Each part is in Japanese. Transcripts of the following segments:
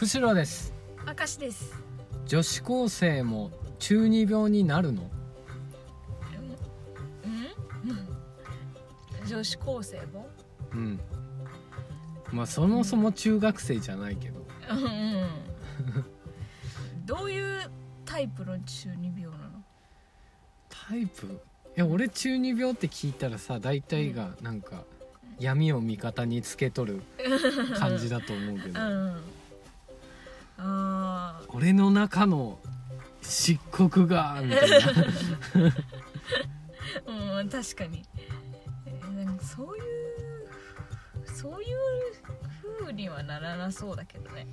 釧路です。明石です。女子高生も中二病になるの？うん？女子高生も？うん。まあそもそも中学生じゃないけど。うんうん。どういうタイプの中二病なの？タイプ？いや俺中二病って聞いたらさ大体がなんか闇を味方につけとる感じだと思うけど。うん。あ俺の中の漆黒がみたいな。あうん確かに。えーなんかそういうそういう風にはならなそうだけどね。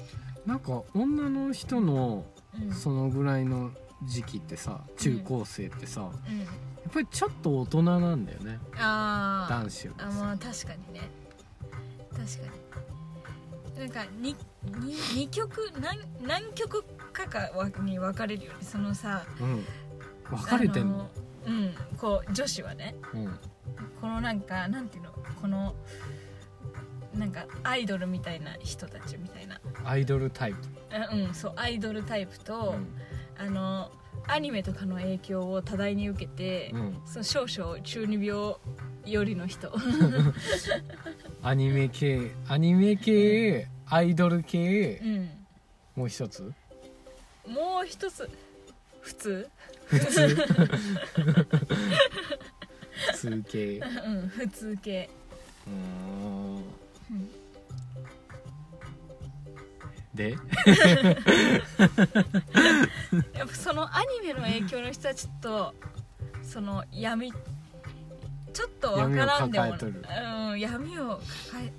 なんか女の人のうん。そのぐらいの時期ってさ中高生ってさ、やうん。っぱりちょっと大人なんだよね。ああ男子よりあまあ確かにね。確かになんか 2, 2, 曲何何曲かかわに分かれるよね。そのさうん。分かれてんの？うん。こう女子はね。うん。このなんかなんていうの？このなんかアイドルみたいな人たちみたいな。アイドルタイプ、あうんそうアイドルタイプと、うん。あのアニメとかの影響を多大に受けて、うん、その少々中二病よりの人。アニメ系アニメ系アイドル系？うん。もう一つ？もう一つ。普通？普通？普通系。うん普通系。うーん。うんで？やっぱそのアニメの影響の人はちょっとその闇ちょっとわからんでも闇を抱えとる。うん闇を抱え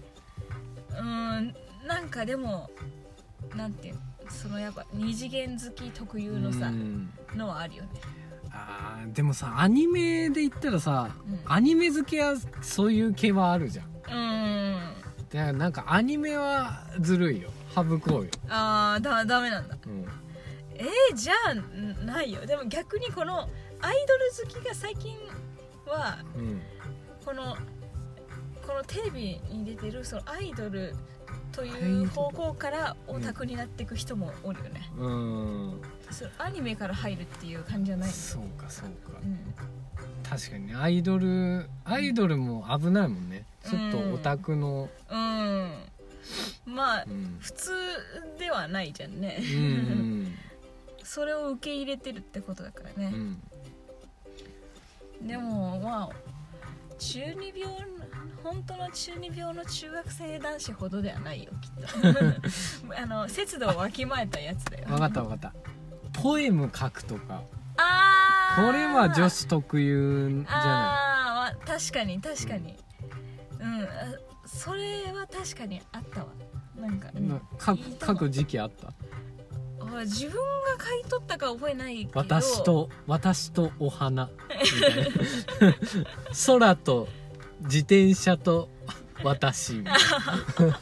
うんなんかでもなんていうの？そのやっぱ二次元好き特有のさうん。のはあるよね。あーでもさアニメで言ったらさ、うん。アニメ好きはそういう系はあるじゃん。うん。でなんかアニメはずるいよ。省こうよ、ああだダメなんだ。うん、えー、じゃあんないよ。でも逆にこのアイドル好きが最近はうん。このこのテレビに出てるそのアイドルという方向からオタクになっていく人もおるよね、うん。そのアニメから入るっていう感じじゃないそうかそうか。うん。確かにねアイドルアイドルも危ないもんね。ちょっとオタクの。うん。まあうん。普通ではないじゃんね、うん。それを受け入れてるってことだからね。でもまあ中二病本当の中二病の中学生男子ほどではないよきっと。あの節度をわきまえたやつだよ。分かった分かった。ポエム書くとか。あー。これは女子特有じゃあー、まあ確かに確かに。うんあそれは確かにあったわ。なんか、ないな書く書く時期あった？あ自分が買い取ったか覚えないけど。私と私とお花。空と自転車と私。みたいな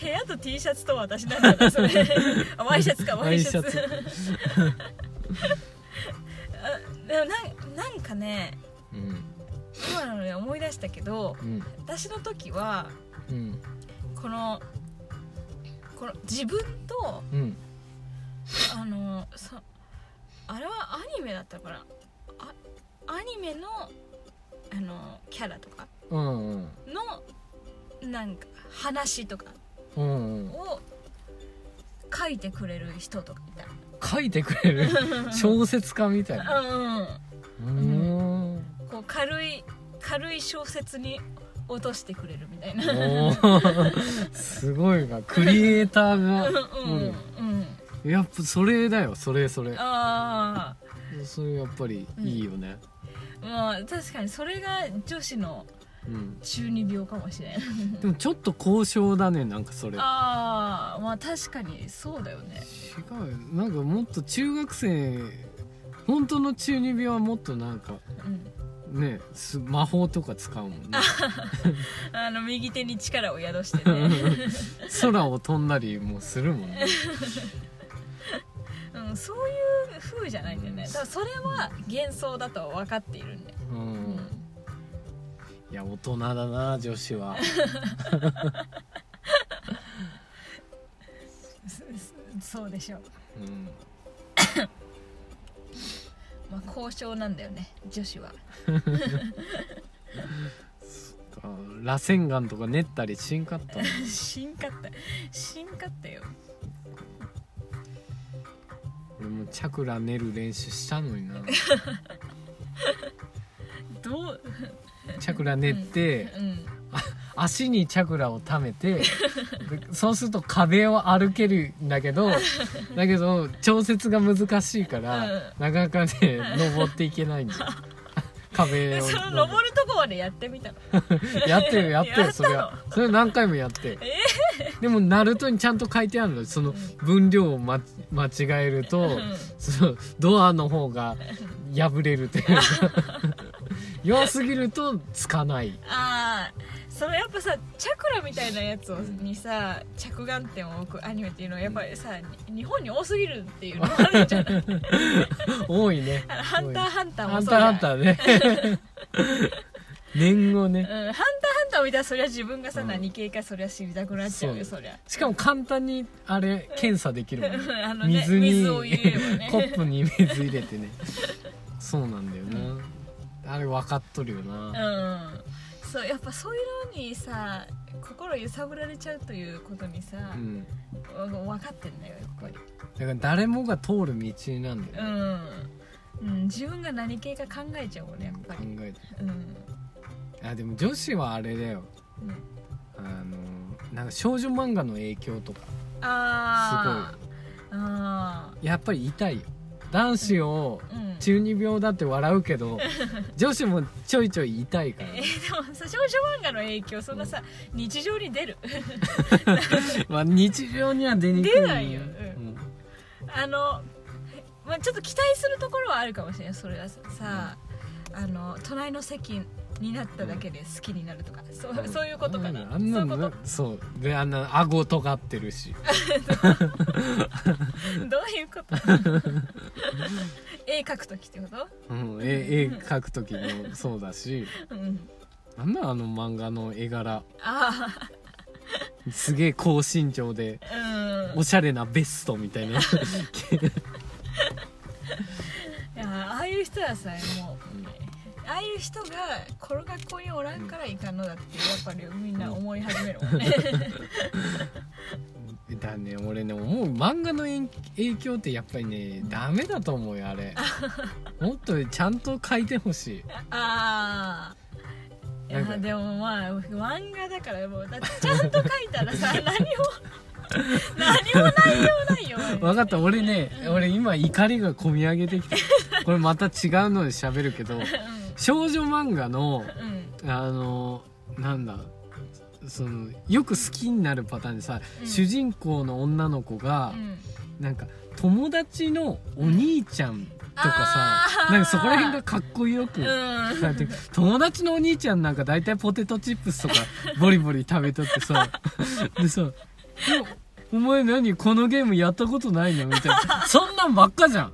部屋と T シャツと私なんだなそれ。あワイシャツかワイシャツ。あでもなんなんかねうん今ので思い出したけどうん。私の時はうん。このこの自分とうんあのそあれはアニメだったからあアニメのあのキャラとかうんうん。のなんか話とかうんうん。を書いてくれる人とかいた書いてくれる？小説家みたいな。うんうん。こう軽い軽い小説に落としてくれるみたいな。すごいな。クリエイターがうんうんやっぱそれだよ。それそれ。あそれやっぱりいいよね。あまあ確かにそれが女子のうん。中二病かもしれん。でもちょっと交渉だねなんかそれ。違ああまあ確かにそうだよね。うよ。なんかもっと中学生本当の中二病はもっとなんかうん。ねす魔法とか使うもんね。あの右手に力を宿してね、空を飛んだりもするもんねうん、そういう風じゃないんだよね。だからそれは幻想だと分かっているんで、ううん。ん、いや大人だな女子は。そうでしょう。うん。まあ交渉なんだよね女子は。あ螺旋岩とか練ったりしんかった しんかった。しんかったよ俺もチャクラ練る練習したのにな。どう？チャクラ練って、うん足にチャクラを溜めてでそうすると壁を歩けるんだけど だけど調節が難しいから、うん。なかなかね登っていけないんだよ。壁を。でその登るとこまでやってみたの？やってるやってるそれは。それ何回もやって。えでもナルトにちゃんと書いてあるのその分量を、ま、間違えると、うん。そのドアの方が破れるっていうか。弱すぎるとつかない。ああそのやっぱさチャクラみたいなやつをにさ着眼点を置くアニメっていうのはやっぱりさに日本に多すぎるっていうのもあるんじゃない。多いね。ハンターハンターもハンターそうじゃん。ハンターね。年後ね。うん、ハンターハンターを見たらそりゃ自分がさ、うん。何系かそりゃ知りたくなっちゃうよそそりゃ。しかも簡単にあれ検査できるもん。ね あのね水に水を入れればね。コップに水入れてね。そうなんだよな、あれ分かっとるよな、うん。そうやっぱそういうのにさ心揺さぶられちゃうということにさ、うん。分かってんだよやっぱり。だから誰もが通る道なんだうよね、ん、うん、自分が何系か考えちゃうもんねやっぱ考りえてうんあでも女子はあれだよ。うんあのなんか少女漫画の影響とか。あああやっぱり痛いよ。男子を中二病だって笑うけど 女子もちょいちょい痛いから。えーでもさ少女漫画の影響そんなさ、日常に出る？まあ日常には出にくい出ないよ。ううん。あの、まあ、ちょっと期待するところはあるかもしれないそれはさあの隣の席になっただけで好きになるとか、そうそういうことかな、あんなのそういうこそう。であんな顎尖ってるし。と どういうこと？絵描く時ってこと？うん、絵絵描く時もそうだし。うん。なんだあの漫画の絵柄。あすげえ高身長であうん。おしゃれなベストみたいな。いやああいう人はさもうああいう人がこの学校におらんからいかんのだってやっぱりみんな思い始めるもんね。だね俺ね思う漫画の影影響ってやっぱりねダメだと思うよあれ。もっとちゃんと書いてほしい。ああいやでもまあ漫画だからもうだってちゃんと書いたらさ 何も何も内容ないよ分かった。俺ね俺今怒りがこみ上げてきた。これまた違うので喋るけど少女漫画のうん。あのなんだそのよく好きになるパターンでさ、うん。主人公の女の子がう、ん。なんか友達のお兄ちゃんとかさ、なんかそこら辺がかっこよく、うん。友達のお兄ちゃんなんか大体ポテトチップスとかボリボリ食べとってさ。でさ「お前何このゲームやったことないの?」みたいな。そんなんばっかじゃん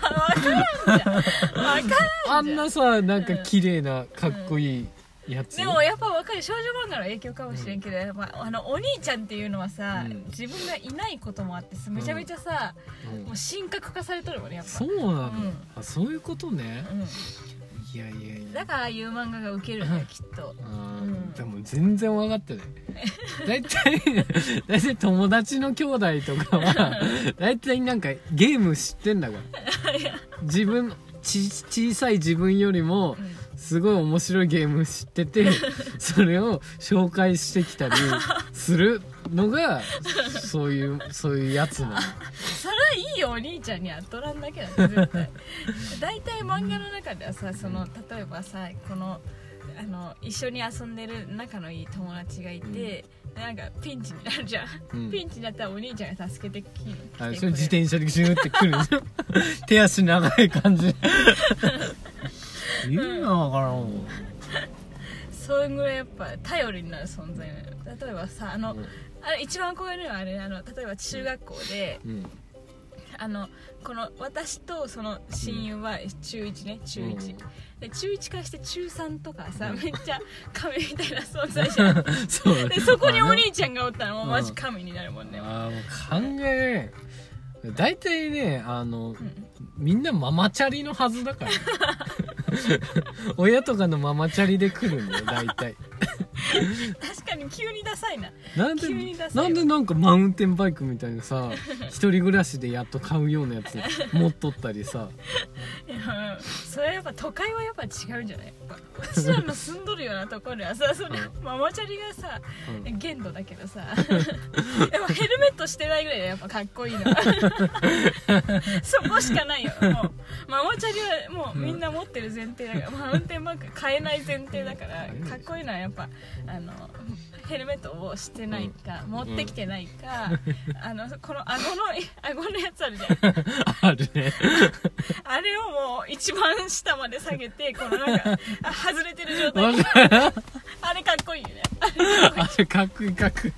分からんじあんなさなんか綺麗なかっこいいやつ、でもやっぱ分かる。少女漫画の影響かもしれんけど、まあ、あのお兄ちゃんっていうのはさ、うん自分がいないこともあってめちゃめちゃさ、うん。もう神格化されとるもんねやっぱ。そうなの、うん。あそういうことね。うんいやいやいや。だからああいう漫画がウケるんだよきっと。あーうん。でも全然分かってない。大体大体友達の兄弟とかは 大体なんかゲーム知ってんだから。自分ち小さい自分よりもうん。すごい面白いゲーム知っててそれを紹介してきたりするのがそういうそういうやつなのそれはいいよお兄ちゃんには取らんだけだね絶対。大体漫画の中ではさその例えばさこのあの一緒に遊んでる仲のいい友達がいて、なんかピンチになるじゃん、うん。ピンチになったらお兄ちゃんが助けてきてあそれ自転車でシューってくる。手足長い感じ。意味がわからんわ。それぐらいやっぱ頼りになる存在なの。よ例えばさあの、うん。あれ一番怖いのはあれあの例えば中学校でうんああのこの私とその親友は中1ね中1、で中1からして中3とかさ、うん。めっちゃ神みたいな存在じゃん。そうでそこにお兄ちゃんがおったらもうマジ神になるもんね、あーもう考え大体ねあのうん。みんなママチャリのはずだから 親とかのママチャリで来るんだよ大体。確かに急にダサいな。なんで急にダサいわ。なんでなんかマウンテンバイクみたいなさ一人暮らしでやっと買うようなやつ 持っとったりさ。いやそれはやっぱ都会はやっぱ違うんじゃない？やっぱうちらの住んどるようなところはさそれママチャリがさうん。限度だけどさ。やっぱヘルメットしてないぐらいでやっぱかっこいいの。は そこしかないよ。もうママチャリはもうみんな持ってる前提だから マウンテンバッグ買えない前提だからかっこいいのはやっぱあのヘルメットをしてないか、持ってきてないか、あのこの顎の顎のやつあるじゃん。あるね。あれをもう一番下まで下げてこのなんかあ外れてる状態あれかっこいいよね。あれかっこいいかっこいい。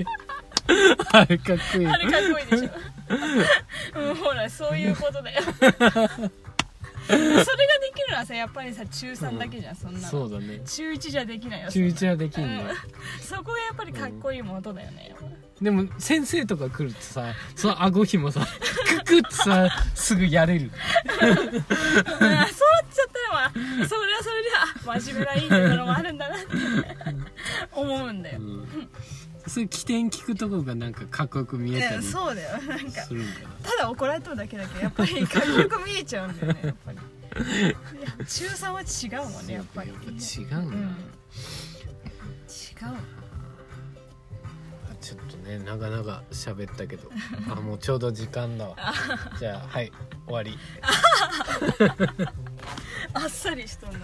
あれかっこいい。あれかっこいいでしょ、うん、ほらそういうことだよそれができるのはさやっぱりさ中3だけじゃん、そんなの。そうだね。中1じゃできないよ中1はできそんんねなうん。そこがやっぱりかっこいいものだよね、でも。先生とか来るとさその顎ひもさククってさすぐやれる。うんそうなっちゃったらまあそれはそれであ真面目ないいところもあるんだなって思うんだよ、うんそういう起点聞くとこがなんかかっこよく見えたりすそうだよ。なんかただ怒られとるだけだけどやっぱりかっこよく見えちゃうんだよねやっぱり。いや中3は違うもんねやっぱり。やっぱ違うな、うん。違う。ちょっとね長々喋ったけど。あもうちょうど時間だわ。じゃあはい終わり。あっさりしとんだ